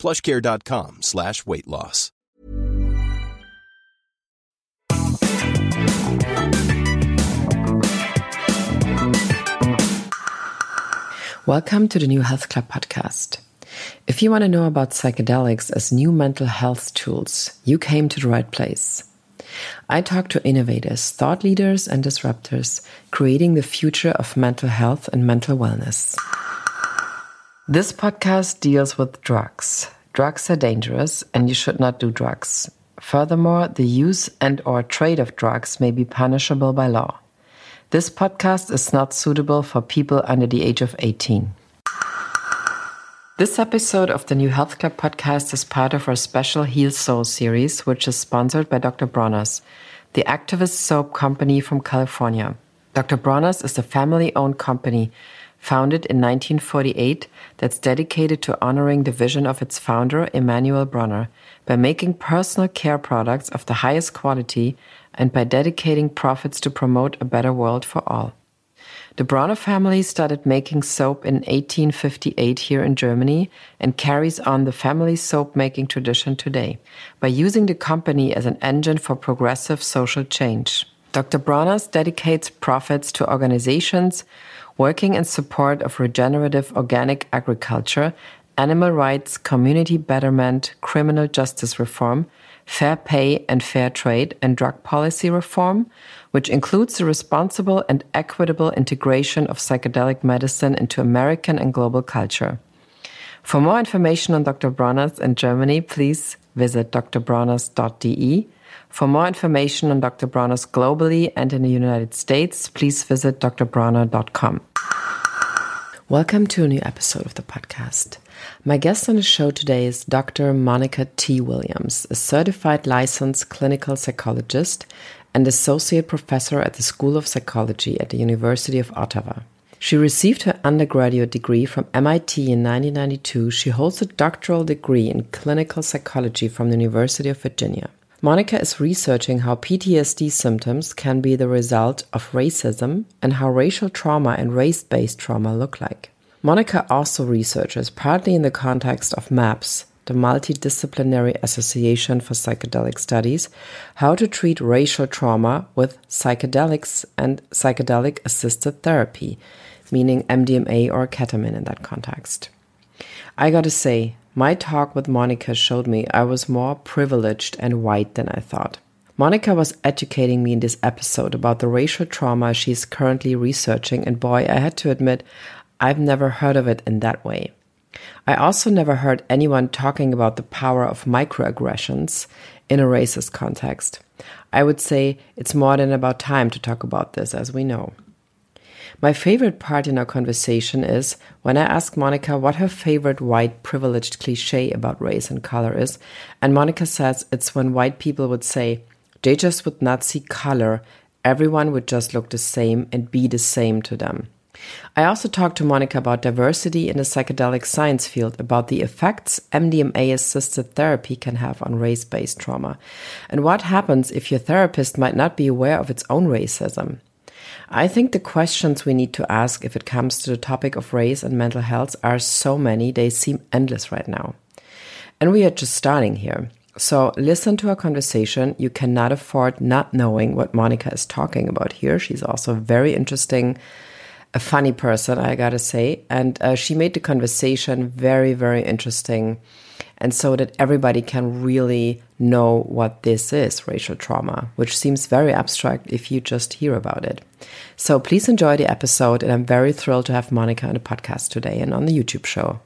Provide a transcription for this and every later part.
plushcare.com slash weight loss. Welcome to the New Health Club podcast. If you want to know about psychedelics as new mental health tools, you came to the right place. I talk to innovators, thought leaders, and disruptors creating the future of mental health and mental wellness. This podcast deals with drugs. Drugs are dangerous and you should not do drugs. Furthermore, the use and or trade of drugs may be punishable by law. This podcast is not suitable for people under the age of 18. This episode of the New Health Club podcast is part of our special Heal Soul series, which is sponsored by Dr. Bronner's, the activist soap company from California. Dr. Bronner's is a family owned company founded in 1948 that's dedicated to honoring the vision of its founder, Emanuel Bronner, by making personal care products of the highest quality and by dedicating profits to promote a better world for all. The Bronner family started making soap in 1858 here in Germany and carries on the family soap making tradition today by using the company as an engine for progressive social change. Dr. Bronner's dedicates profits to organizations working in support of regenerative organic agriculture, animal rights, community betterment, criminal justice reform, fair pay and fair trade, and drug policy reform, which includes the responsible and equitable integration of psychedelic medicine into American and global culture. For more information on Dr. Bronner's in Germany, please visit drbronner's.de. For more information on Dr. Bronner's globally and in the United States, please visit drbronner.com. Welcome to a new episode of the podcast. My guest on the show today is Dr. Monnica T. Williams, a certified licensed clinical psychologist and associate professor at the School of Psychology at the University of Ottawa. She received her undergraduate degree from MIT in 1992. She holds a doctoral degree in clinical psychology from the University of Virginia. Monnica is researching how PTSD symptoms can be the result of racism and how racial trauma and race based trauma look like. Monnica also researches, partly in the context of MAPS, the Multidisciplinary Association for Psychedelic Studies, how to treat racial trauma with psychedelics and psychedelic assisted therapy, meaning MDMA or ketamine in that context. I gotta say, my talk with Monnica showed me I was more privileged and white than I thought. Monnica was educating me in this episode about the racial trauma she's currently researching, and boy, I had to admit, I've never heard of it in that way. I also never heard anyone talking about the power of microaggressions in a racist context. I would say it's more than about time to talk about this, as we know. My favorite part in our conversation is when I ask Monnica what her favorite white privileged cliche about race and color is, and Monnica says it's when white people would say, they just would not see color, everyone would just look the same and be the same to them. I also talked to Monnica about diversity in the psychedelic science field, about the effects MDMA assisted therapy can have on race based trauma, and what happens if your therapist might not be aware of its own racism. I think the questions we need to ask if it comes to the topic of race and mental health are so many, they seem endless right now. And we are just starting here. So listen to our conversation. You cannot afford not knowing what Monnica is talking about here. She's also very interesting, a funny person, I gotta say. And uh, she made the conversation very, very interesting and so that everybody can really know what this is racial trauma, which seems very abstract if you just hear about it. So please enjoy the episode, and I'm very thrilled to have Monnica on the podcast today and on the YouTube show.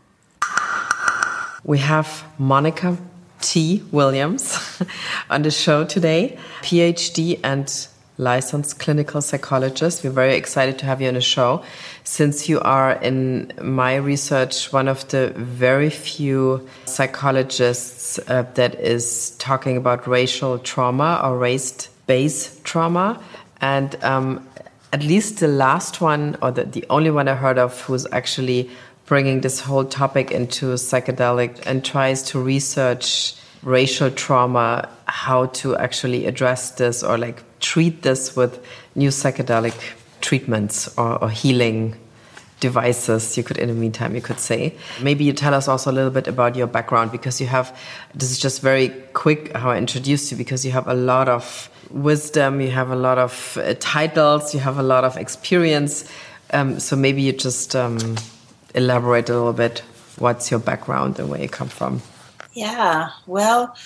We have Monnica T. Williams on the show today, PhD and licensed clinical psychologist. We're very excited to have you on the show since you are, in my research, one of the very few psychologists uh, that is talking about racial trauma or race based trauma. And um, at least the last one, or the, the only one I heard of, who's actually bringing this whole topic into psychedelic and tries to research racial trauma, how to actually address this or like treat this with new psychedelic treatments or, or healing devices you could in the meantime you could say. Maybe you tell us also a little bit about your background because you have this is just very quick how i introduced you because you have a lot of wisdom you have a lot of uh, titles you have a lot of experience. Um, so maybe you just um, elaborate a little bit what's your background and where you come from yeah, well,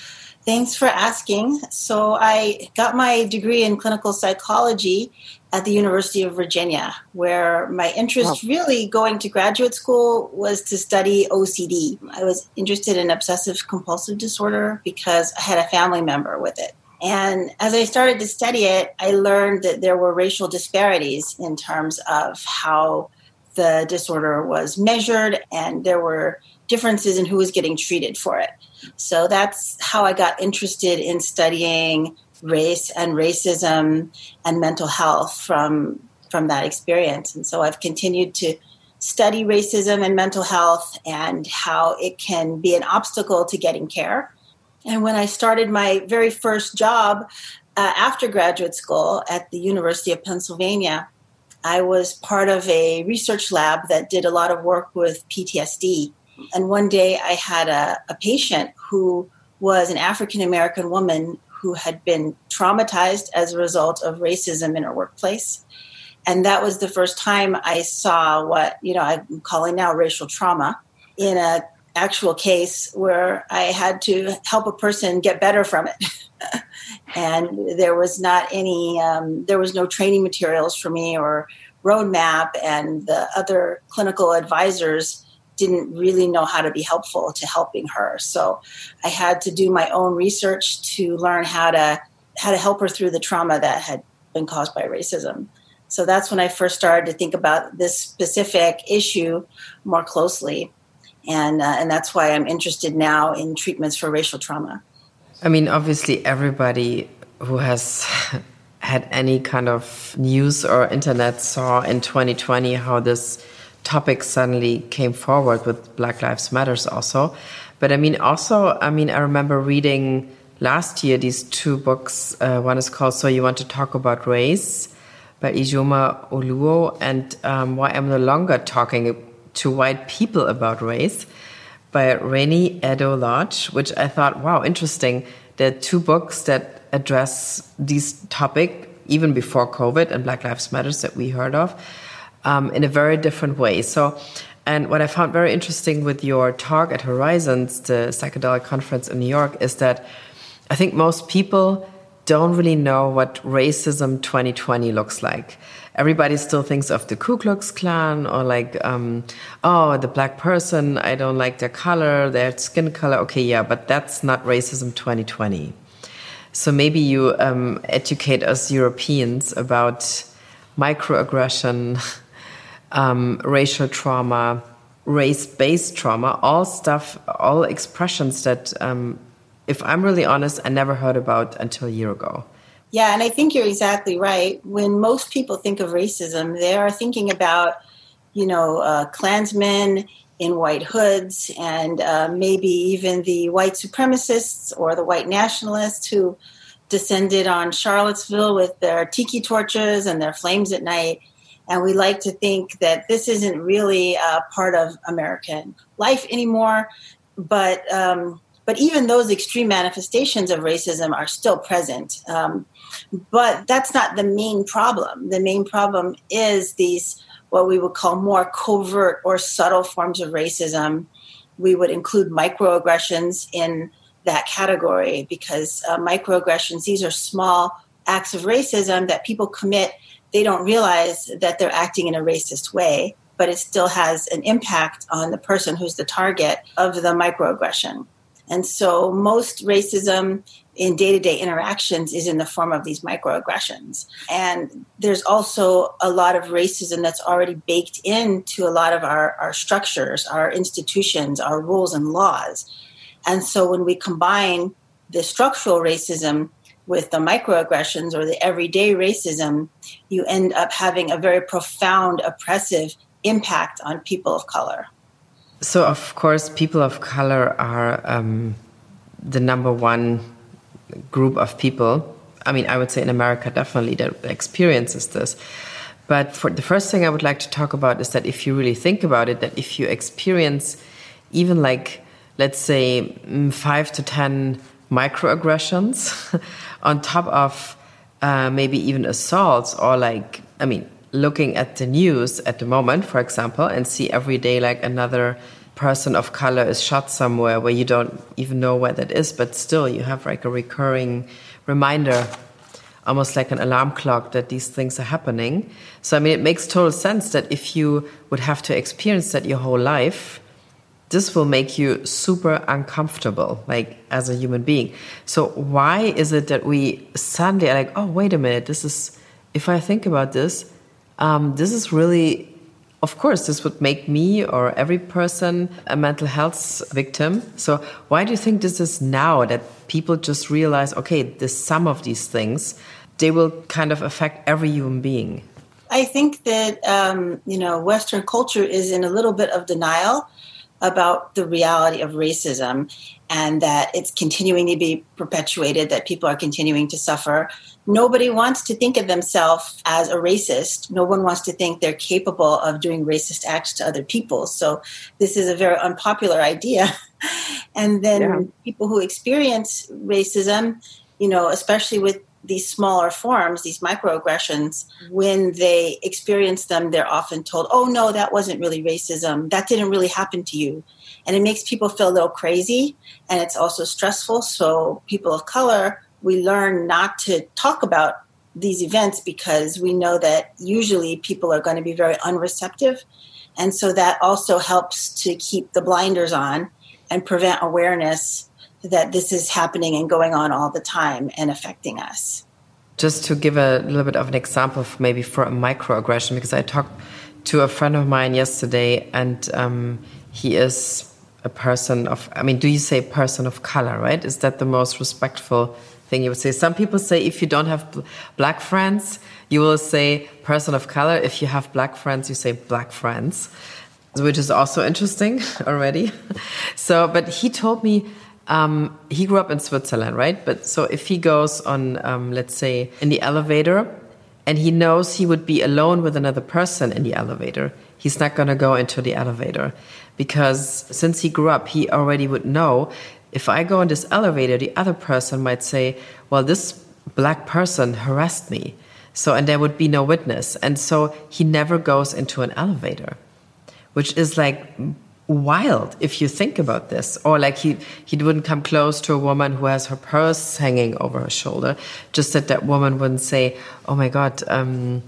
thanks for asking. So, I got my degree in clinical psychology at the University of Virginia, where my interest wow. really going to graduate school was to study OCD. I was interested in obsessive compulsive disorder because I had a family member with it. And as I started to study it, I learned that there were racial disparities in terms of how the disorder was measured, and there were differences in who was getting treated for it. So that's how I got interested in studying race and racism and mental health from from that experience. And so I've continued to study racism and mental health and how it can be an obstacle to getting care. And when I started my very first job uh, after graduate school at the University of Pennsylvania, I was part of a research lab that did a lot of work with PTSD and one day I had a, a patient who was an African American woman who had been traumatized as a result of racism in her workplace. And that was the first time I saw what, you know, I'm calling now racial trauma in a actual case where I had to help a person get better from it. and there was not any, um, there was no training materials for me or roadmap, and the other clinical advisors didn't really know how to be helpful to helping her. So I had to do my own research to learn how to how to help her through the trauma that had been caused by racism. So that's when I first started to think about this specific issue more closely, and uh, and that's why I'm interested now in treatments for racial trauma. I mean, obviously, everybody who has had any kind of news or internet saw in 2020 how this topic suddenly came forward with Black Lives Matters also. But I mean, also, I mean, I remember reading last year these two books. Uh, one is called So You Want to Talk About Race by Ijeoma Oluo and um, Why I'm No Longer Talking to White People About Race by Reni Eddo-Lodge, which I thought, wow, interesting. There are two books that address this topic even before COVID and Black Lives Matters that we heard of um, in a very different way. So, and what I found very interesting with your talk at Horizons, the psychedelic conference in New York, is that I think most people don't really know what racism 2020 looks like. Everybody still thinks of the Ku Klux Klan or like, um, oh, the black person, I don't like their color, their skin color. Okay, yeah, but that's not racism 2020. So maybe you um, educate us Europeans about microaggression um, racial trauma, race based trauma, all stuff, all expressions that, um, if I'm really honest, I never heard about until a year ago. Yeah, and I think you're exactly right. When most people think of racism, they are thinking about, you know, uh, Klansmen in white hoods and uh, maybe even the white supremacists or the white nationalists who descended on Charlottesville with their tiki torches and their flames at night. And we like to think that this isn't really a part of American life anymore. But um, but even those extreme manifestations of racism are still present. Um, but that's not the main problem. The main problem is these what we would call more covert or subtle forms of racism. We would include microaggressions in that category because uh, microaggressions these are small acts of racism that people commit they don't realize that they're acting in a racist way, but it still has an impact on the person who's the target of the microaggression. And so most racism in day to day interactions is in the form of these microaggressions. And there's also a lot of racism that's already baked into a lot of our, our structures, our institutions, our rules and laws. And so when we combine the structural racism with the microaggressions or the everyday racism, you end up having a very profound oppressive impact on people of color. So, of course, people of color are um, the number one group of people. I mean, I would say in America, definitely that experiences this. But for the first thing I would like to talk about is that if you really think about it, that if you experience even like, let's say, mm, five to 10 microaggressions on top of uh, maybe even assaults or like, I mean, looking at the news at the moment, for example, and see every day like another person of color is shot somewhere where you don't even know where that is, but still you have like a recurring reminder, almost like an alarm clock that these things are happening. So, I mean, it makes total sense that if you would have to experience that your whole life, this will make you super uncomfortable, like as a human being. So, why is it that we suddenly are like, oh, wait a minute, this is, if I think about this, um, this is really, of course, this would make me or every person a mental health victim. So, why do you think this is now that people just realize, okay, the sum of these things, they will kind of affect every human being? I think that, um, you know, Western culture is in a little bit of denial about the reality of racism and that it's continuing to be perpetuated, that people are continuing to suffer. Nobody wants to think of themselves as a racist. No one wants to think they're capable of doing racist acts to other people. So, this is a very unpopular idea. and then yeah. people who experience racism, you know, especially with these smaller forms, these microaggressions, when they experience them, they're often told, oh, no, that wasn't really racism. That didn't really happen to you. And it makes people feel a little crazy and it's also stressful. So, people of color, we learn not to talk about these events because we know that usually people are going to be very unreceptive. And so that also helps to keep the blinders on and prevent awareness that this is happening and going on all the time and affecting us. Just to give a little bit of an example, of maybe for a microaggression, because I talked to a friend of mine yesterday, and um, he is a person of, I mean, do you say person of color, right? Is that the most respectful thing you would say? Some people say if you don't have black friends, you will say person of color. If you have black friends, you say black friends, which is also interesting already. So, but he told me um, he grew up in Switzerland, right? But so if he goes on, um, let's say, in the elevator, and he knows he would be alone with another person in the elevator, he's not going to go into the elevator because since he grew up, he already would know if I go in this elevator, the other person might say, "Well, this black person harassed me." So, and there would be no witness. And so he never goes into an elevator, which is like wild if you think about this. Or like he he wouldn't come close to a woman who has her purse hanging over her shoulder. Just that that woman wouldn't say oh my god um,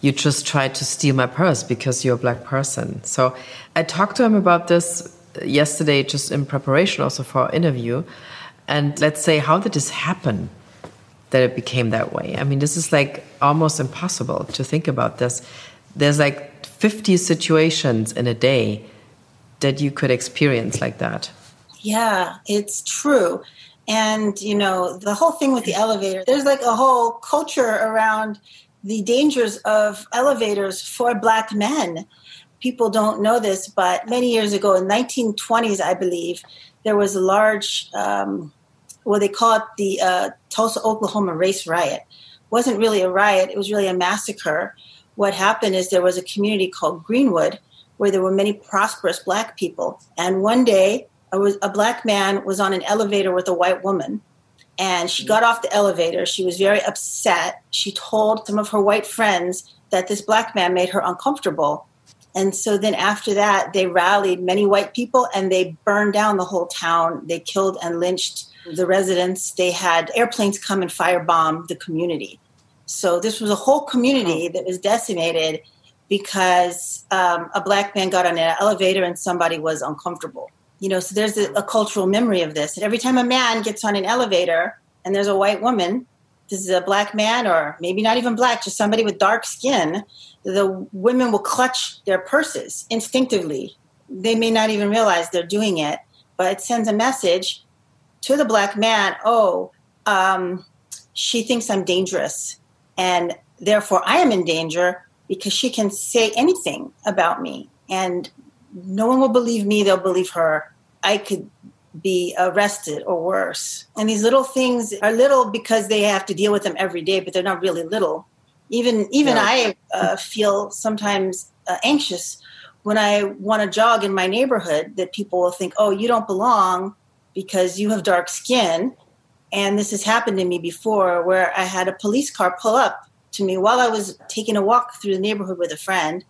you just tried to steal my purse because you're a black person. So i talked to him about this yesterday just in preparation also for our interview. And let's say how did this happen that it became that way? I mean this is like almost impossible to think about this. There's like 50 situations in a day that you could experience like that. Yeah, it's true. And, you know, the whole thing with the elevator, there's like a whole culture around the dangers of elevators for black men. People don't know this, but many years ago, in 1920s, I believe, there was a large, um, well, they call it the uh, Tulsa, Oklahoma race riot. It wasn't really a riot; it was really a massacre. What happened is there was a community called Greenwood where there were many prosperous black people. And one day, a black man was on an elevator with a white woman. And she got off the elevator. She was very upset. She told some of her white friends that this black man made her uncomfortable. And so then after that, they rallied many white people and they burned down the whole town. They killed and lynched the residents. They had airplanes come and firebomb the community. So this was a whole community that was decimated because um, a black man got on an elevator and somebody was uncomfortable. You know, so there's a, a cultural memory of this. And every time a man gets on an elevator and there's a white woman, this is a black man or maybe not even black, just somebody with dark skin, the women will clutch their purses instinctively. They may not even realize they're doing it, but it sends a message to the black man oh, um, she thinks I'm dangerous. And therefore, I am in danger because she can say anything about me. And no one will believe me, they'll believe her. I could be arrested or worse. And these little things are little because they have to deal with them every day, but they're not really little. Even even yeah. I uh, feel sometimes uh, anxious when I want to jog in my neighborhood that people will think, "Oh, you don't belong because you have dark skin." And this has happened to me before where I had a police car pull up to me while I was taking a walk through the neighborhood with a friend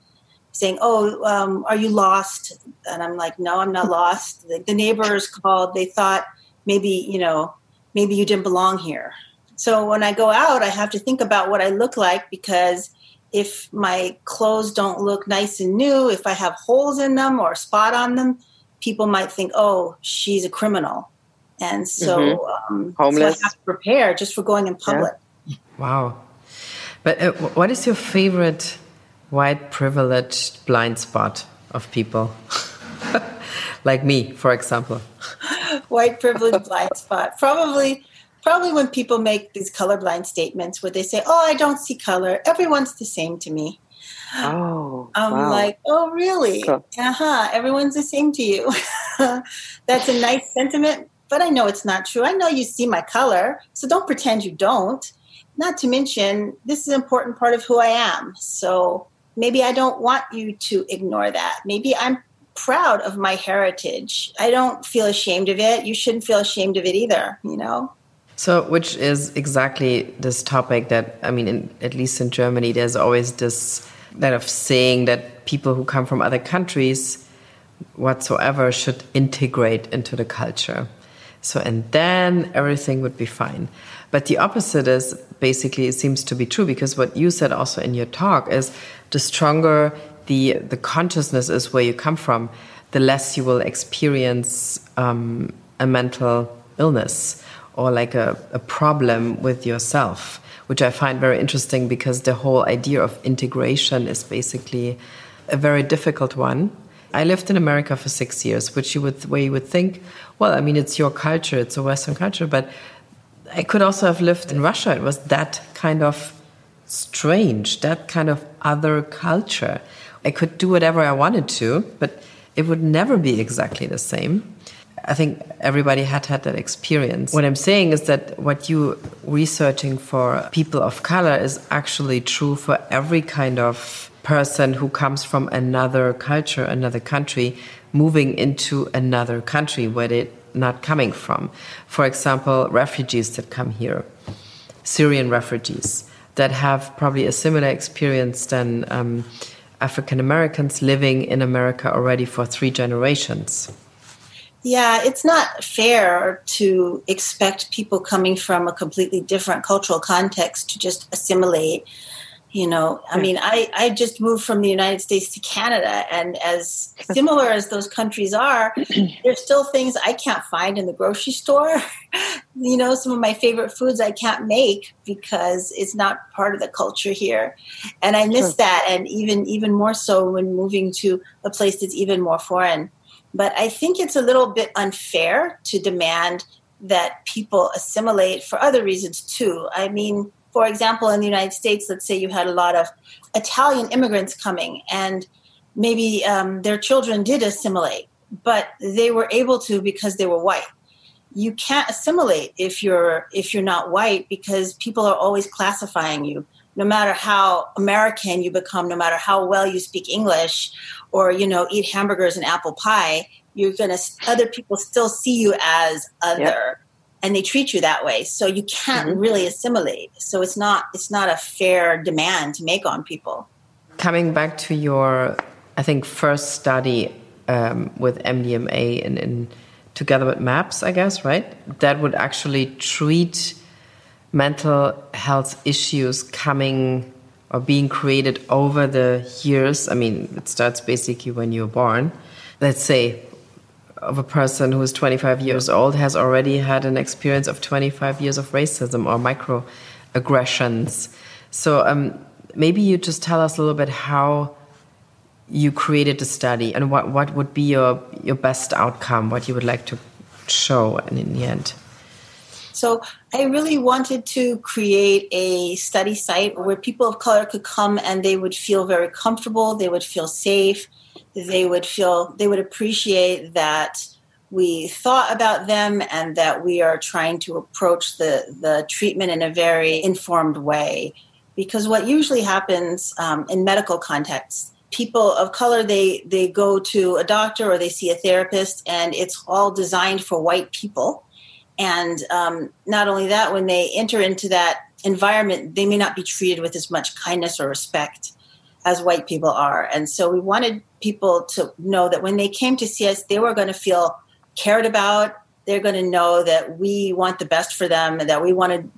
saying, "Oh, um, are you lost?" And I'm like, "No, I'm not lost." The, the neighbors called. They thought maybe you know maybe you didn't belong here. So when I go out, I have to think about what I look like because if my clothes don't look nice and new, if I have holes in them or a spot on them, people might think, "Oh, she's a criminal," and so, mm-hmm. um, Homeless. so I have to prepare just for going in public. Yeah. Wow. But uh, what is your favorite white privileged blind spot of people? Like me for example. White privileged blind spot. Probably probably when people make these colorblind statements where they say oh i don't see color. Everyone's the same to me. Oh i'm wow. like oh really? Cool. uh-huh. Everyone's the same to you. That's a nice sentiment but i know it's not true. I know you see my color so don't pretend you don't not to mention this is an important part of who i am so maybe I don't want you to ignore that. Maybe I'm proud of my heritage. I don't feel ashamed of it. You shouldn't feel ashamed of it either, you know? So, which is exactly this topic that, I mean, in, at least in Germany, there's always this kind of saying that people who come from other countries whatsoever should integrate into the culture. So, and then everything would be fine. But the opposite is basically, it seems to be true because what you said also in your talk is the stronger the, the consciousness is where you come from, the less you will experience um, a mental illness or like a, a problem with yourself, which I find very interesting because the whole idea of integration is basically a very difficult one. I lived in America for six years, which you would where you would think, well, I mean, it's your culture, it's a Western culture, but I could also have lived in Russia. It was that kind of strange, that kind of other culture. I could do whatever I wanted to, but it would never be exactly the same. I think everybody had had that experience. What I'm saying is that what you researching for people of color is actually true for every kind of person who comes from another culture, another country, moving into another country where they're not coming from. For example, refugees that come here, Syrian refugees that have probably a similar experience than um, African Americans living in America already for three generations. Yeah, it's not fair to expect people coming from a completely different cultural context to just assimilate you know i mean i i just moved from the united states to canada and as similar as those countries are there's still things i can't find in the grocery store. You know some of my favorite foods i can't make because it's not part of the culture here. And i miss sure. that and even even more so when moving to a place that's even more foreign. But i think it's a little bit unfair to demand that people assimilate for other reasons too. I mean for example, in the United States, let's say you had a lot of Italian immigrants coming, and maybe um, their children did assimilate, but they were able to because they were white. You can't assimilate if you're if you're not white because people are always classifying you. No matter how American you become, no matter how well you speak English, or you know eat hamburgers and apple pie, you're gonna other people still see you as other. Yep and they treat you that way. So you can't mm-hmm. really assimilate. So it's not it's not a fair demand to make on people. Coming back to your i think first study um, with mdma and, and together with maps i guess right? That would actually treat mental health issues coming or being created over the years. I mean it starts basically when you're born. Let's say of a person who is 25 years old has already had an experience of 25 years of racism or microaggressions. So um, maybe you just tell us a little bit how you created the study and what, what would be your, your best outcome, what you would like to show and in the end. So I really wanted to create a study site where people of color could come and they would feel very comfortable, they would feel safe, they would feel they would appreciate that we thought about them and that we are trying to approach the, the treatment in a very informed way. Because what usually happens um, in medical contexts, people of color they they go to a doctor or they see a therapist and it's all designed for white people and um, not only that, when they enter into that environment, they may not be treated with as much kindness or respect as white people are. And so we wanted people to know that when they came to see us, they were going to feel cared about. They're going to know that we want the best for them and that we want to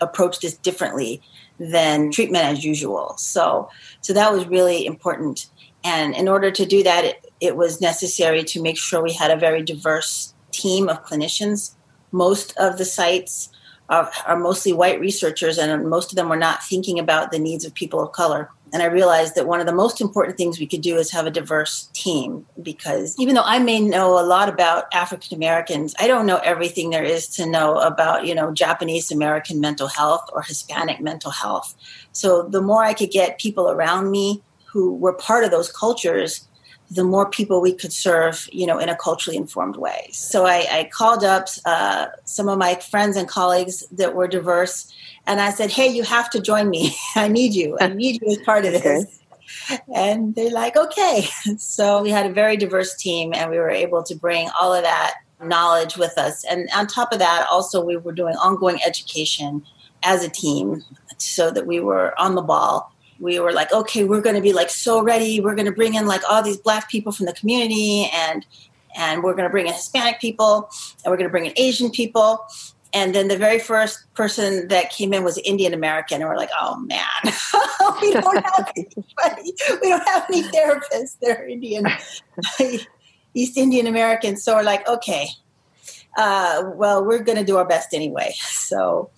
approach this differently than treatment as usual. So, so that was really important. And in order to do that, it, it was necessary to make sure we had a very diverse team of clinicians most of the sites are, are, mostly white researchers, and most of them were not thinking about the needs of people of color. And I realized that one of the most important things we could do is have a diverse team because even though I may know a lot about African Americans, I don't know everything there is to know about, you know, Japanese American mental health or Hispanic mental health. So the more I could get people around me who were part of those cultures, the more people we could serve, you know, in a culturally informed way. So I, I called up uh, some of my friends and colleagues that were diverse, and I said, "Hey, you have to join me. I need you. I need you as part of this." Okay. And they're like, "Okay." So we had a very diverse team, and we were able to bring all of that knowledge with us. And on top of that, also we were doing ongoing education as a team, so that we were on the ball we were like, okay, we're going to be like so ready. We're going to bring in like all these black people from the community and and we're going to bring in Hispanic people and we're going to bring in Asian people. And then the very first person that came in was Indian American, and we're like, "Oh man, we don't have anybody. We don't have any therapists. They're Indian, East Indian Americans." So we're like, "Okay, uh, well, we're going to do our best anyway." So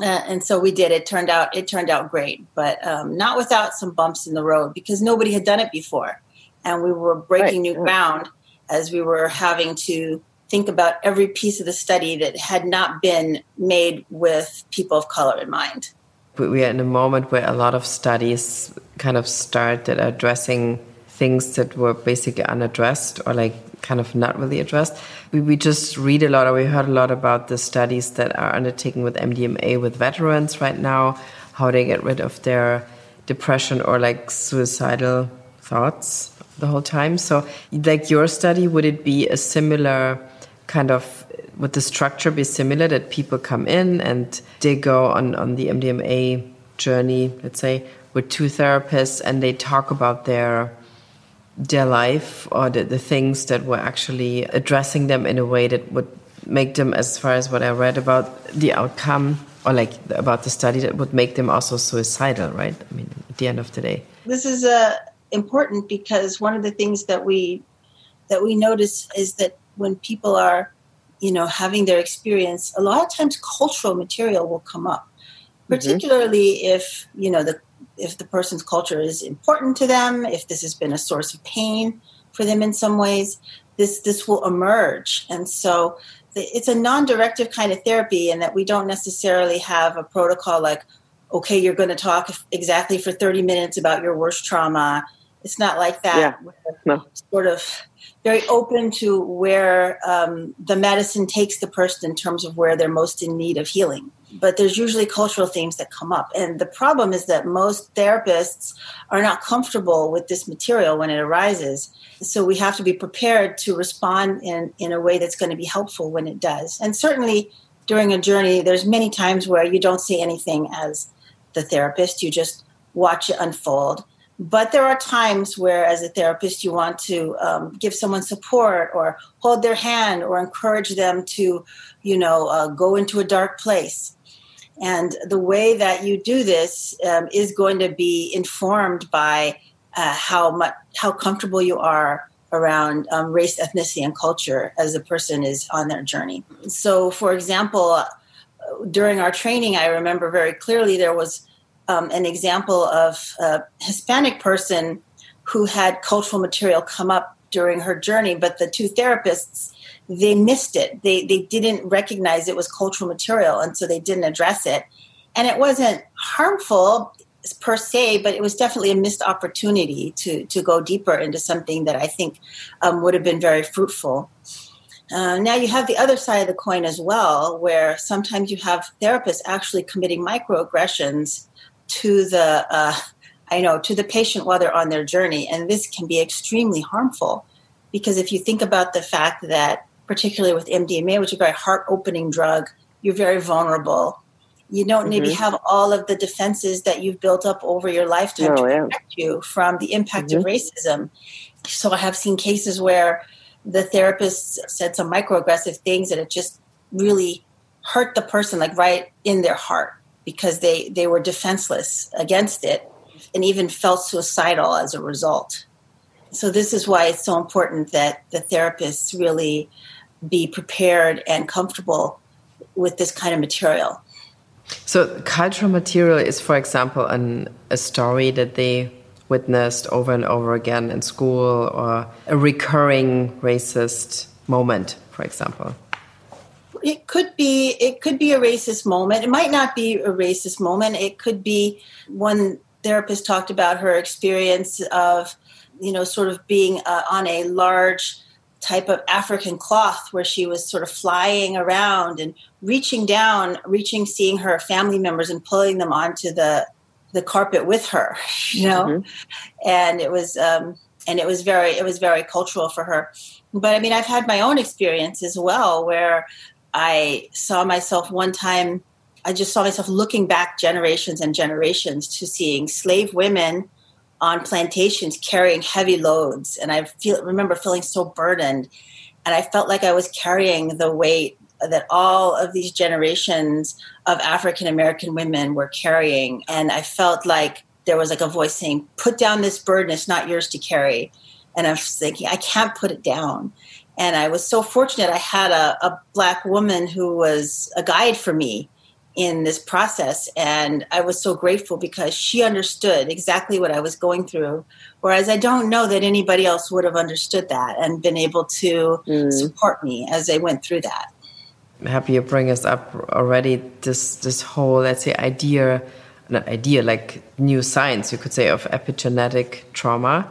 uh, and so we did. It turned out it turned out great, but um, not without some bumps in the road because nobody had done it before, and we were breaking right. new ground as we were having to think about every piece of the study that had not been made with people of color in mind. We are in a moment where a lot of studies kind of started addressing things that were basically unaddressed or like kind of not really addressed. We, we just read a lot or we heard a lot about the studies that are undertaken with MDMA with veterans right now, how they get rid of their depression or like suicidal thoughts the whole time. So, like your study, would it be a similar kind of would the structure be similar that people come in and they go on, on the MDMA journey, let's say, with two therapists and they talk about their their life or the, the things that were actually addressing them in a way that would make them, as far as what I read about the outcome or like about the study, that would make them also suicidal, right? I mean, at the end of the day. This is uh, important because one of the things that we that we notice is that when people are, you know, having their experience, a lot of times cultural material will come up, mm-hmm. particularly mm-hmm. if you know the if the person's culture is important to them, if this has been a source of pain for them in some ways, this this will emerge. And so it's a non-directive kind of therapy in that we don't necessarily have a protocol like okay you're going to talk exactly for 30 minutes about your worst trauma it's not like that yeah. no. sort of very open to where um, the medicine takes the person in terms of where they're most in need of healing but there's usually cultural themes that come up. And the problem is that most therapists are not comfortable with this material when it arises. So we have to be prepared to respond in, in a way that's going to be helpful when it does. And certainly during a journey, there's many times where you don't see anything as the therapist, you just watch it unfold. But there are times where, as a therapist, you want to um, give someone support or hold their hand or encourage them to, you know, uh, go into a dark place and the way that you do this um, is going to be informed by uh, how much how comfortable you are around um, race, ethnicity, and culture as a person is on their journey. So, for example, during our training, I remember very clearly there was um, an example of a Hispanic person who had cultural material come up during her journey, but the two therapists they missed it. They they didn't recognize it was cultural material, and so they didn't address it. And it wasn't harmful per se, but it was definitely a missed opportunity to to go deeper into something that I think um, would have been very fruitful. Uh, now you have the other side of the coin as well, where sometimes you have therapists actually committing microaggressions to the uh, I know to the patient while they're on their journey, and this can be extremely harmful because if you think about the fact that particularly with MDMA, which is a very heart opening drug, you're very vulnerable you don't mm-hmm. maybe have all of the defenses that you've built up over your lifetime no, to protect yeah. you from the impact mm-hmm. of racism. So I have seen cases where the therapist said some microaggressive things and it just really hurt the person like right in their heart because they they were defenseless against it and even felt suicidal as a result. So this is why it's so important that the therapists really be prepared and comfortable with this kind of material so, cultural material is, for example, an, a story that they witnessed over and over again in school or a recurring racist moment, for example. It could be it could be a racist moment. It might not be a racist moment. It could be one therapist talked about her experience of you know sort of being uh, on a large type of African cloth where she was sort of flying around and reaching down, reaching, seeing her family members and pulling them onto the the carpet with her, you know, mm-hmm. and it was um, and it was very it was very cultural for her. But I mean, I've had my own experience as well where I saw myself one time. I just saw myself looking back generations and generations to seeing slave women on plantations carrying heavy loads. And i feel remember feeling so burdened. And i felt like i was carrying the weight that all of these generations of african american women were carrying. And i felt like there was like a voice saying put down this burden. It's not yours to carry. And i was thinking i can't put it down and i was so fortunate i had a, a black woman who was a guide for me in this process. And I was so grateful because she understood exactly what I was going through. Whereas I don't know that anybody else would have understood that and been able to mm. support me as I went through that. I'm happy you bring us up already this this whole let's say idea not idea like new science you could say of epigenetic trauma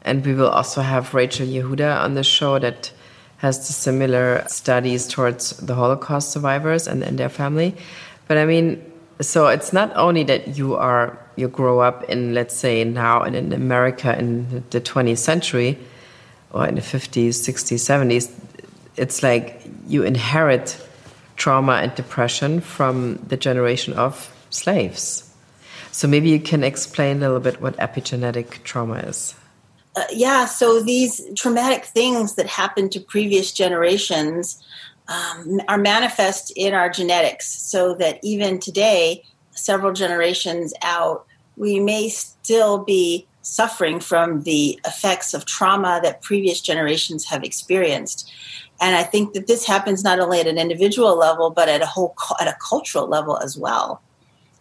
and we will also have Rachel Yehuda on the show that has the similar studies towards the Holocaust survivors and, and their family. But I mean, so it's not only that you are you grow up in let's say now in, in America in the 20th century or in the 50s, 60s, 70s. It's like you inherit trauma and depression from the generation of slaves. So maybe you can explain a little bit what epigenetic trauma is. Uh, yeah, so these traumatic things that happened to previous generations um, are manifest in our genetics so that even today, several generations out, we may still be suffering from the effects of trauma that previous generations have experienced. And I think that this happens not only at an individual level, but at a whole at a cultural level as well.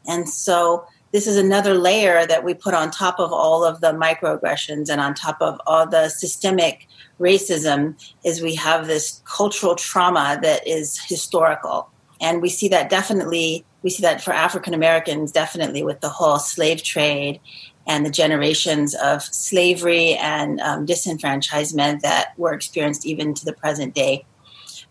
And so this is another layer that we put on top of all of the microaggressions and on top of all the systemic racism is we have this cultural trauma that is historical. And we see that definitely, we see that for African Americans, definitely with the whole slave trade and the generations of slavery and um, disenfranchisement that were experienced even to the present day.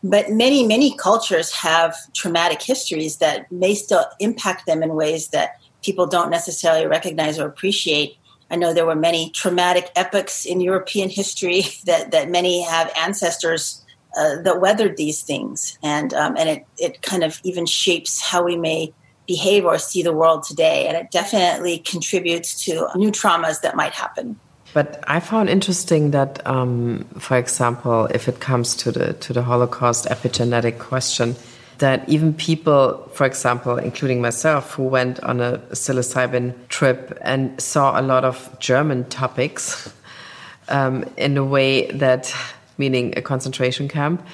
But many, many cultures have traumatic histories that may still impact them in ways that people don't necessarily recognize or appreciate. I know there were many traumatic epochs in European history that, that many have ancestors uh, that weathered these things, and um, and it it kind of even shapes how we may behave or see the world today, and it definitely contributes to new traumas that might happen. But I found interesting that, um, for example, if it comes to the to the Holocaust epigenetic question, that even people, for example, including myself, who went on a psilocybin trip and saw a lot of German topics, um, in a way that, meaning a concentration camp.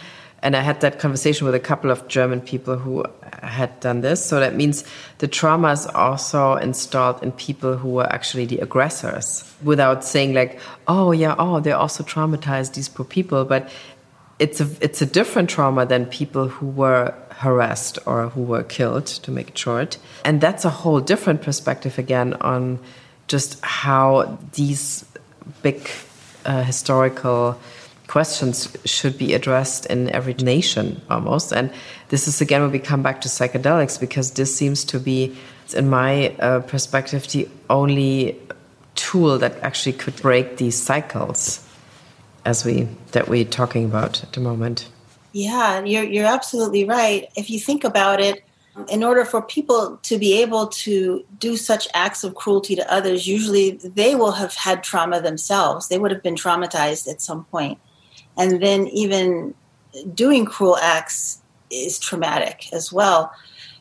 And I had that conversation with a couple of German people who had done this. So that means the trauma is also installed in people who were actually the aggressors without saying like, oh yeah, oh, they're also traumatized, these poor people. But it's a, it's a different trauma than people who were harassed or who were killed, to make it short. And that's a whole different perspective again on just how these big uh, historical questions should be addressed in every nation almost. And this is again when we come back to psychedelics because this seems to be, in my uh, perspective, the only tool that actually could break these cycles as we that we're talking about at the moment. Yeah, you're you're absolutely right. If you think about it, in order for people to be able to do such acts of cruelty to others, usually they will have had trauma themselves. They would have been traumatized at some point. And then even doing cruel acts is traumatic as well.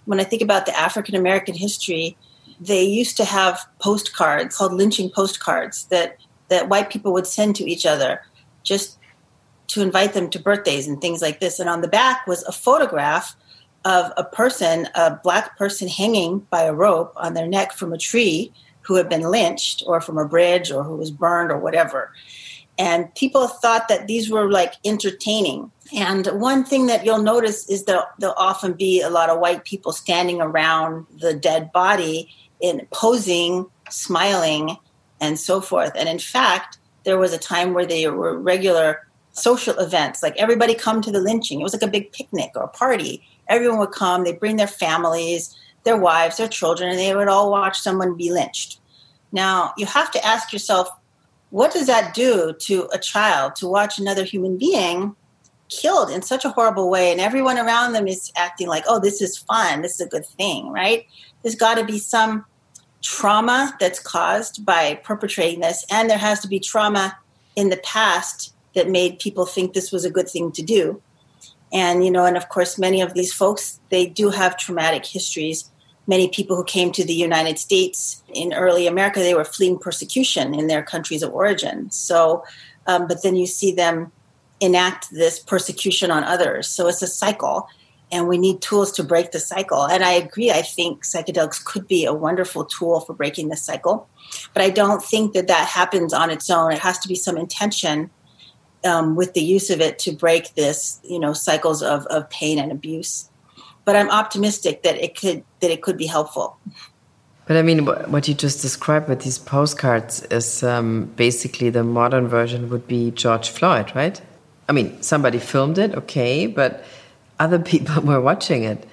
When I think about the African American history, they used to have postcards called lynching postcards that, that white people would send to each other just to invite them to birthdays and things like this. And on the back was a photograph of a person, a black person hanging by a rope on their neck from a tree who had been lynched or from a bridge or who was burned or whatever. And people thought that these were like entertaining. And one thing that you'll notice is that there'll often be a lot of white people standing around the dead body in posing, smiling, and so forth. And in fact, there was a time where they were regular social events, like everybody come to the lynching. It was like a big picnic or a party everyone would come, they'd bring their families, their wives, their children, and they would all watch someone be lynched. Now, you have to ask yourself, what does that do to a child to watch another human being killed in such a horrible way and everyone around them is acting like, oh, this is fun, this is a good thing, right? There's got to be some trauma that's caused by perpetrating this, and there has to be trauma in the past that made people think this was a good thing to do. And you know and of course many of these folks they do have traumatic histories. Many people who came to the united states in early america they were fleeing persecution in their countries of origin. So um, but then you see them enact this persecution on others. So it's a cycle and we need tools to break the cycle and i agree i think psychedelics could be a wonderful tool for breaking the cycle but i don't think that that happens on its own it has to be some intention um, with the use of it to break this, you know, cycles of, of pain and abuse. But I'm optimistic that it could that it could be helpful. But I mean, what you just described with these postcards is um, basically the modern version would be George Floyd, right? I mean, somebody filmed it, okay, but other people were watching it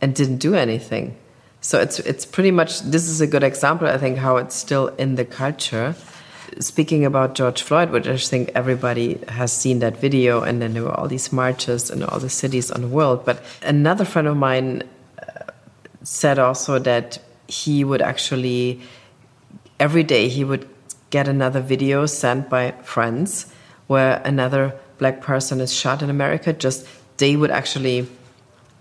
and didn't do anything. So it's it's pretty much this is a good example, I think, how it's still in the culture speaking about George Floyd, which I think everybody has seen that video, and then there were all these marches in all the cities on the world. But another friend of mine uh, said also that he would actually every day he would get another video sent by friends where another black person is shot in America. Just they would actually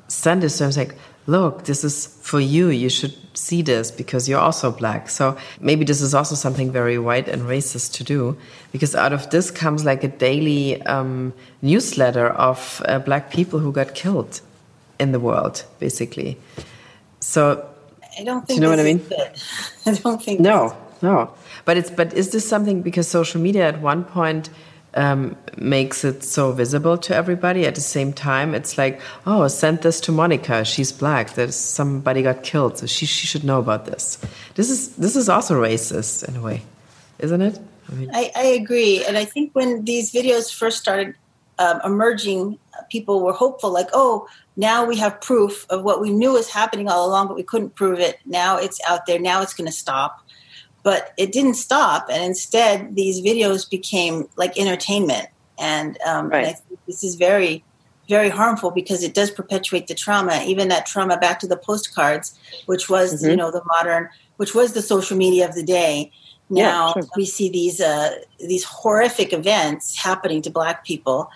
send this to him like, look, this is for you. You should see this because you're also black. So maybe this is also something very white and racist to do because out of this comes like a daily um, newsletter of uh, black people who got killed in the world, basically. So I don't think you know what I mean. I don't think no, no. But it's but is this something because social media at one point um, makes it so visible to everybody. At the same time, it's like, oh, send this to Monnica. She's black. There's somebody got killed, so she she should know about this. This is this is also racist in a way, isn't it? I, mean, I, I agree, and I think when these videos first started um, emerging, people were hopeful, like, oh, now we have proof of what we knew was happening all along, but we couldn't prove it. Now it's out there. Now it's going to stop but it didn't stop and instead these videos became like entertainment and, um, right. and I think this is very very harmful because it does perpetuate the trauma even that trauma back to the postcards which was mm-hmm. you know the modern which was the social media of the day now yeah, we see these uh, these horrific events happening to black people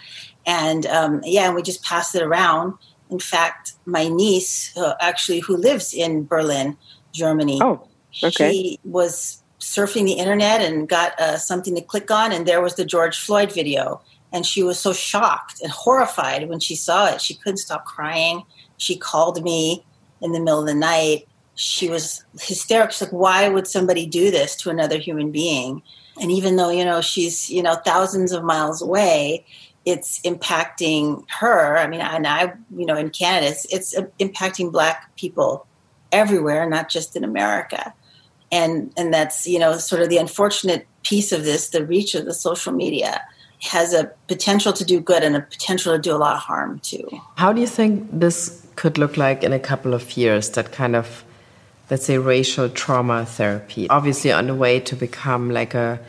and um, yeah and we just pass it around in fact my niece uh, actually who lives in berlin germany oh Okay. She was surfing the internet and got uh, something to click on, and there was the George Floyd video. And she was so shocked and horrified when she saw it. She couldn't stop crying. She called me in the middle of the night. She was hysterical. She's like, why would somebody do this to another human being? And even though, you know, she's, you know, thousands of miles away, it's impacting her. I mean, and I, you know, in Canada, it's, it's impacting Black people everywhere, not just in America. And and that's you know sort of the unfortunate piece of this. The reach of the social media has a potential to do good and a potential to do a lot of harm too. How do you think this could look like in a couple of years? That kind of let's say racial trauma therapy, obviously on the way to become like a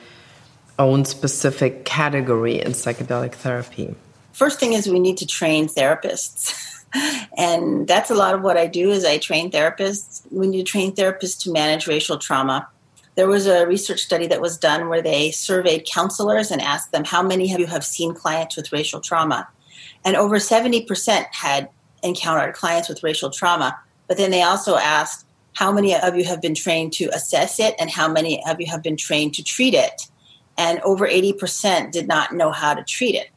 own specific category in psychedelic therapy? First thing is we need to train therapists. and that's a lot of what I do is I train therapists. Need to train therapists to manage racial trauma. There was a research study that was done where they surveyed counselors and asked them how many of you have seen clients with racial trauma. And over 70% had encountered clients with racial trauma. But then they also asked how many of you have been trained to assess it and how many of you have been trained to treat it and over 80% did not know how to treat it.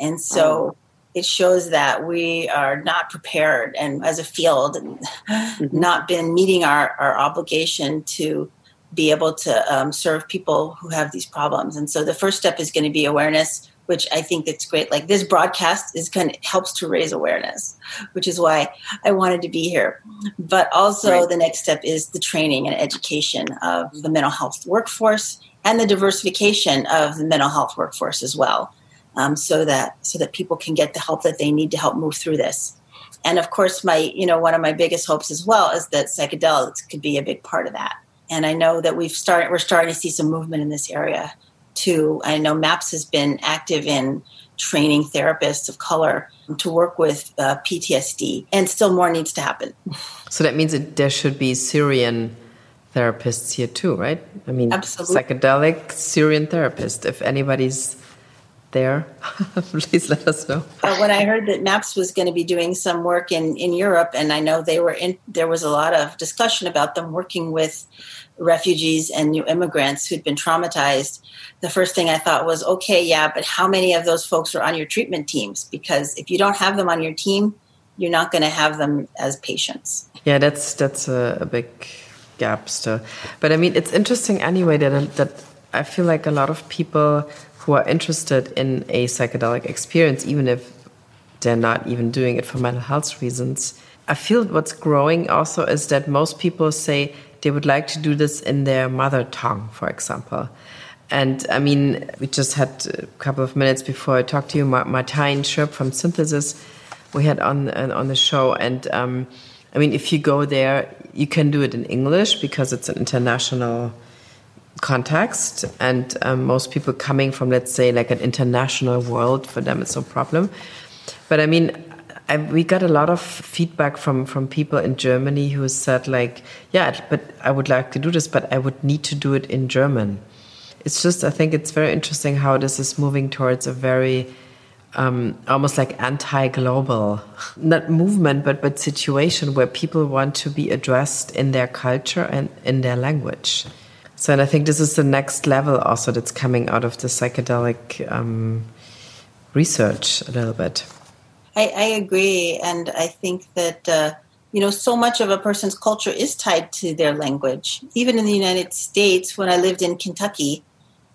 And so. It shows that we are not prepared and as a field mm-hmm. not been meeting our, our obligation to be able to um, serve people who have these problems. And so the first step is going to be awareness, which I think it's great. Like this broadcast is kind of helps to raise awareness, which is why I wanted to be here. But also right. the next step is the training and education of the mental health workforce and the diversification of the mental health workforce as well, um, so that so that people can get the help that they need to help move through this. And of course, my you know one of my biggest hopes as well is that psychedelics could be a big part of that. And I know that we've started we're starting to see some movement in this area too. I know MAPS has been active in training therapists of color to work with uh, PTSD, and still more needs to happen. So that means that there should be Syrian therapists here too, right? I mean, Absolutely. psychedelic Syrian therapist. If anybody's there, please let us know. When I heard that MAPS was going to be doing some work in, in Europe, and I know they were in, there was a lot of discussion about them working with refugees and new immigrants who'd been traumatized. The first thing I thought was, okay, yeah, but how many of those folks are on your treatment teams? Because if you don't have them on your team, you're not going to have them as patients. Yeah, that's that's a, a big gap still. But I mean, it's interesting anyway that that I feel like a lot of people who are interested in a psychedelic experience, even if they're not even doing it for mental health reasons, I feel what's growing also is that most people say they would like to do this in their mother tongue, for example. And I mean, we just had a couple of minutes before I talked to you, Martijn Schirp from Synthesis, we had on on the show, and um, I mean, if you go there, you can do it in English because it's an international context, and um, most people coming from, let's say, like an international world, for them it's no problem. But I mean, I, we got a lot of feedback from from people in Germany who said like, yeah, but I would like to do this, but I would need to do it in German. It's just I think it's very interesting how this is moving towards a very um, almost like anti-global, not movement, but but situation where people want to be addressed in their culture and in their language. So, and I think this is the next level also that's coming out of the psychedelic um, research a little bit. I, I, agree, and I think that. Uh, you know, so much of a person's culture is tied to their language. Even in the United States, when I lived in Kentucky,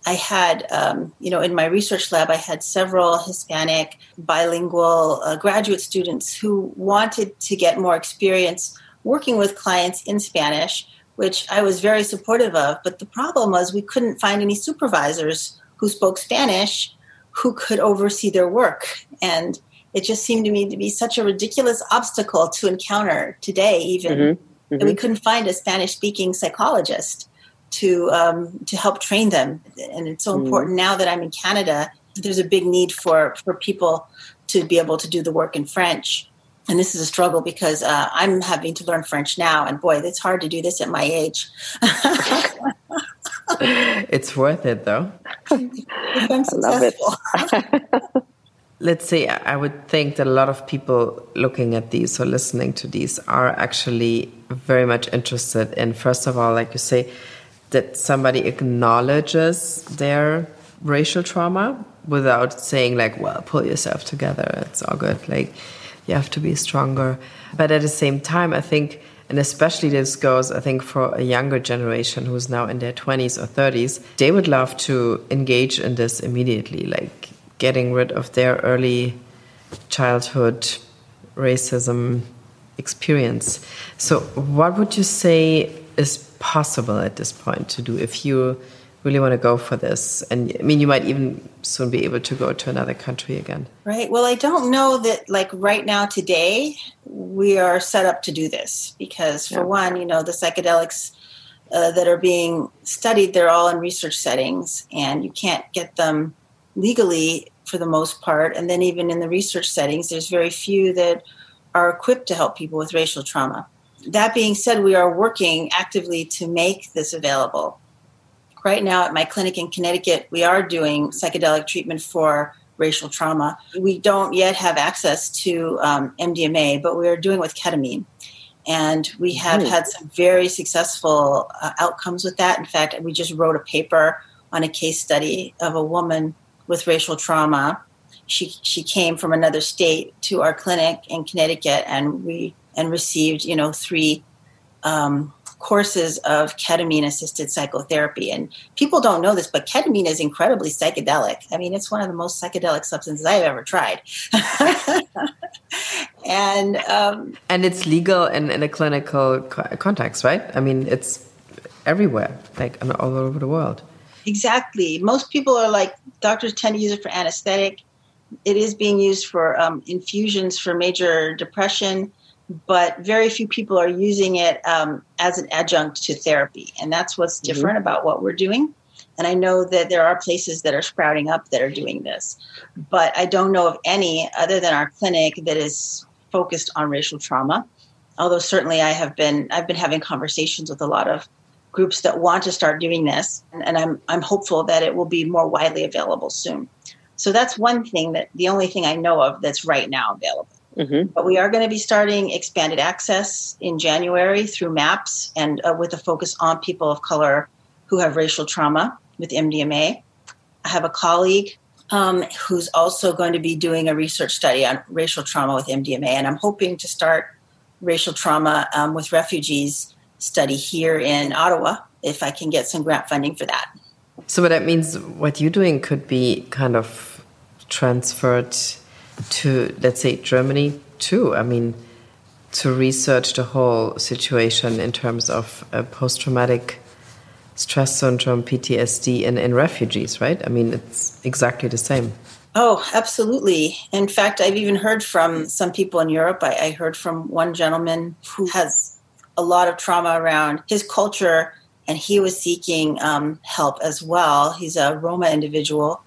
I had, um, you know, in my research lab, I had several Hispanic bilingual uh, graduate students who wanted to get more experience working with clients in Spanish, which I was very supportive of. But the problem was we couldn't find any supervisors who spoke Spanish who could oversee their work. And it just seemed to me to be such a ridiculous obstacle to encounter today, even. Mm-hmm. Mm-hmm. that we couldn't find a Spanish speaking psychologist to um, to help train them. And it's so mm. important now that I'm in Canada. There's a big need for for people to be able to do the work in French. And this is a struggle because uh, I'm having to learn French now, and boy, it's hard to do this at my age. it's worth it, though. I'm successful. Let's say I would think that a lot of people looking at these or listening to these are actually very much interested in, first of all, like you say, that somebody acknowledges their racial trauma without saying like, well, pull yourself together. It's all good. Like you have to be stronger. But at the same time, I think, and especially this goes, I think, for a younger generation who's now in their 20s or 30s, they would love to engage in this immediately, like getting rid of their early childhood racism experience. So, what would you say is possible at this point to do if you really want to go for this? And I mean, you might even soon be able to go to another country again. Right. Well, I don't know that, like, right now, today, we are set up to do this because, for yeah. one, you know, the psychedelics. Uh, that are being studied, they're all in research settings, and you can't get them legally for the most part. And then, even in the research settings, there's very few that are equipped to help people with racial trauma. That being said, we are working actively to make this available. Right now, at my clinic in Connecticut, we are doing psychedelic treatment for racial trauma. We don't yet have access to um, MDMA, but we are doing with ketamine. And we have mm-hmm. had some very successful uh, outcomes with that. In fact, we just wrote a paper on a case study of a woman with racial trauma. She she came from another state to our clinic in Connecticut, and we and received you know three um, courses of ketamine assisted psychotherapy. And people don't know this, but ketamine is incredibly psychedelic. I mean, it's one of the most psychedelic substances I've ever tried. and um, and it's legal in, in a clinical context, right? I mean, it's everywhere, like all over the world. Exactly. Most people are like doctors tend to use it for anesthetic. It is being used for um, infusions for major depression, but very few people are using it um, as an adjunct to therapy, and that's what's mm-hmm. different mm-hmm. about what we're doing. And I know that there are places that are sprouting up that are doing this, but I don't know of any other than our clinic that is focused on racial trauma. Although certainly I have been I've been having conversations with a lot of groups that want to start doing this, and, and I'm I'm hopeful that it will be more widely available soon. So that's one thing that the only thing I know of that's right now available. Mm-hmm. But we are going to be starting expanded access in January through MAPS and uh, with a focus on people of color who have racial trauma with MDMA. I have a colleague um, who's also going to be doing a research study on racial trauma with MDMA, and I'm hoping to start racial trauma um, with refugees study here in Ottawa if I can get some grant funding for that. So, what that means, what you're doing could be kind of transferred to, let's say, Germany too. I mean, to research the whole situation in terms of uh, post traumatic stress syndrome, PTSD, in, in refugees, right? I mean, it's exactly the same. Oh, absolutely. In fact, I've even heard from some people in Europe. I, I heard from one gentleman who has a lot of trauma around his culture, and he was seeking um, help as well. He's a Roma individual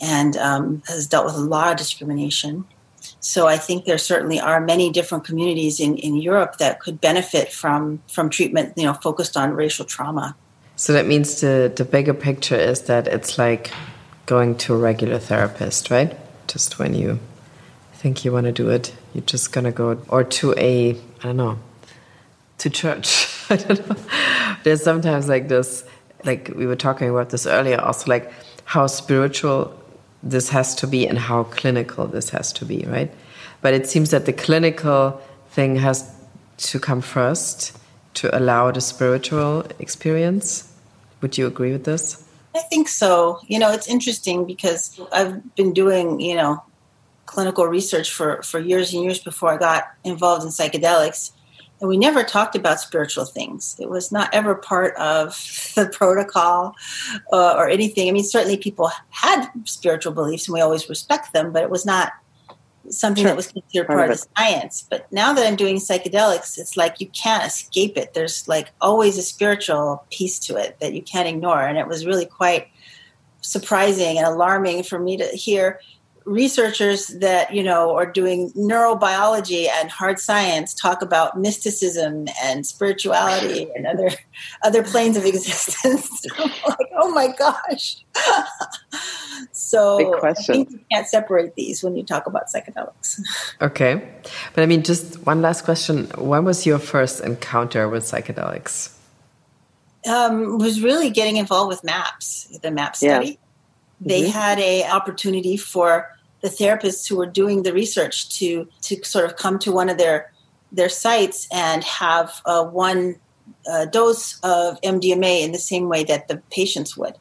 and um, has dealt with a lot of discrimination. So I think there certainly are many different communities in, in Europe that could benefit from from treatment, you know, focused on racial trauma. So that means the the bigger picture is that it's like going to a regular therapist, right? Just when you think you want to do it, you're just gonna go or to a I don't know to church. I don't know. There's sometimes like this, like we were talking about this earlier, also like how spiritual this has to be and how clinical this has to be, right? But it seems that the clinical thing has to come first to allow the spiritual experience. Would you agree with this? I think so. You know, it's interesting because I've been doing, you know, clinical research for, for years and years before I got involved in psychedelics and we never talked about spiritual things. It was not ever part of the protocol uh, or anything. I mean, certainly people had spiritual beliefs and we always respect them, but it was not something sure. that was considered part, part of, of science. But now that I'm doing psychedelics, it's like you can't escape it. There's like always a spiritual piece to it that you can't ignore. And it was really quite surprising and alarming for me to hear researchers that you know are doing neurobiology and hard science talk about mysticism and spirituality and other other planes of existence. Like oh my gosh. So I think you can't separate these when you talk about psychedelics. Okay. But i mean just one last question. When was your first encounter with psychedelics? Um, was really getting involved with MAPS, the MAP study. Yeah. They mm-hmm. had a opportunity for the therapists who were doing the research to to sort of come to one of their their sites and have uh, one uh, dose of MDMA in the same way that the patients would.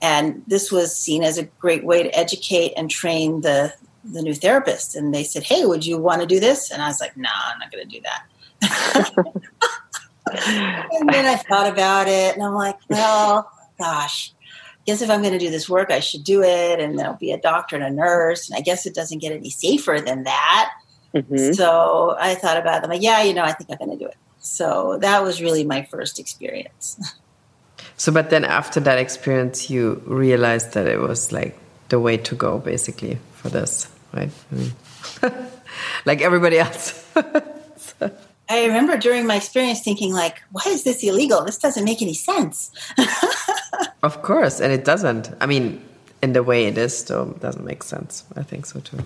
And this was seen as a great way to educate and train the the new therapist. And they said, "Hey, would you want to do this?" And I was like, "No, nah, I'm not going to do that." and then I thought about it, and I'm like, "Well, gosh." Guess if I'm going to do this work, I should do it, and there'll be a doctor and a nurse, and I guess it doesn't get any safer than that. Mm-hmm. So I thought about it. Like, yeah, you know, I think I'm going to do it. So that was really my first experience. So, but then after that experience, you realized that it was like the way to go, basically, for this, right? I mean, like everybody else. so. I remember during my experience thinking, like, why is this illegal? This doesn't make any sense. Of course, and it doesn't. I mean, in the way it is, still doesn't make sense. I think so too.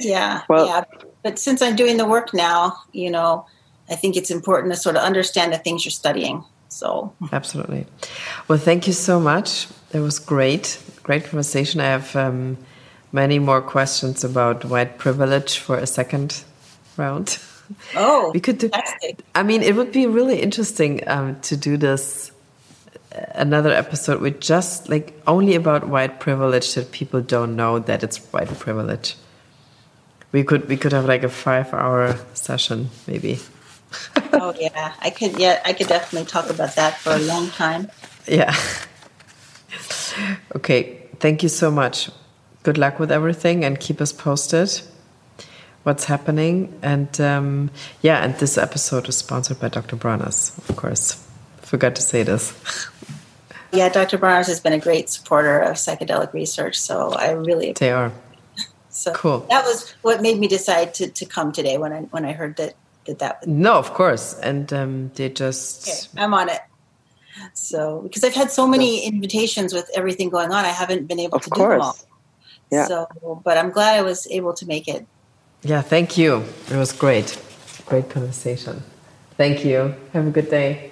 Yeah, well, yeah. But since I'm doing the work now, you know, I think it's important to sort of understand the things you're studying. So absolutely. Well, thank you so much. It was great, great conversation. I have um, many more questions about white privilege for a second round. Oh, we could do. I mean, it would be really interesting um, to do this another episode with just like only about white privilege that people don't know that it's white privilege. We could we could have like a five hour session maybe oh yeah, I could. Yeah, I could definitely talk about that for a long time. Yeah. okay. Thank you so much. Good luck with everything, and keep us posted. What's happening? And um, yeah, and this episode is sponsored by Dr. Bronner's, of course. Forgot to say this. yeah, Dr. Bronner's has been a great supporter of psychedelic research, so I really they are. So cool. That was what made me decide to, to come today when I when I heard that that that Was- no of course and um, they just okay, i'm on it so because i've had so many invitations with everything going on i haven't been able of to course. do them all yeah so but i'm glad i was able to make it yeah thank you it was great great conversation thank you have a good day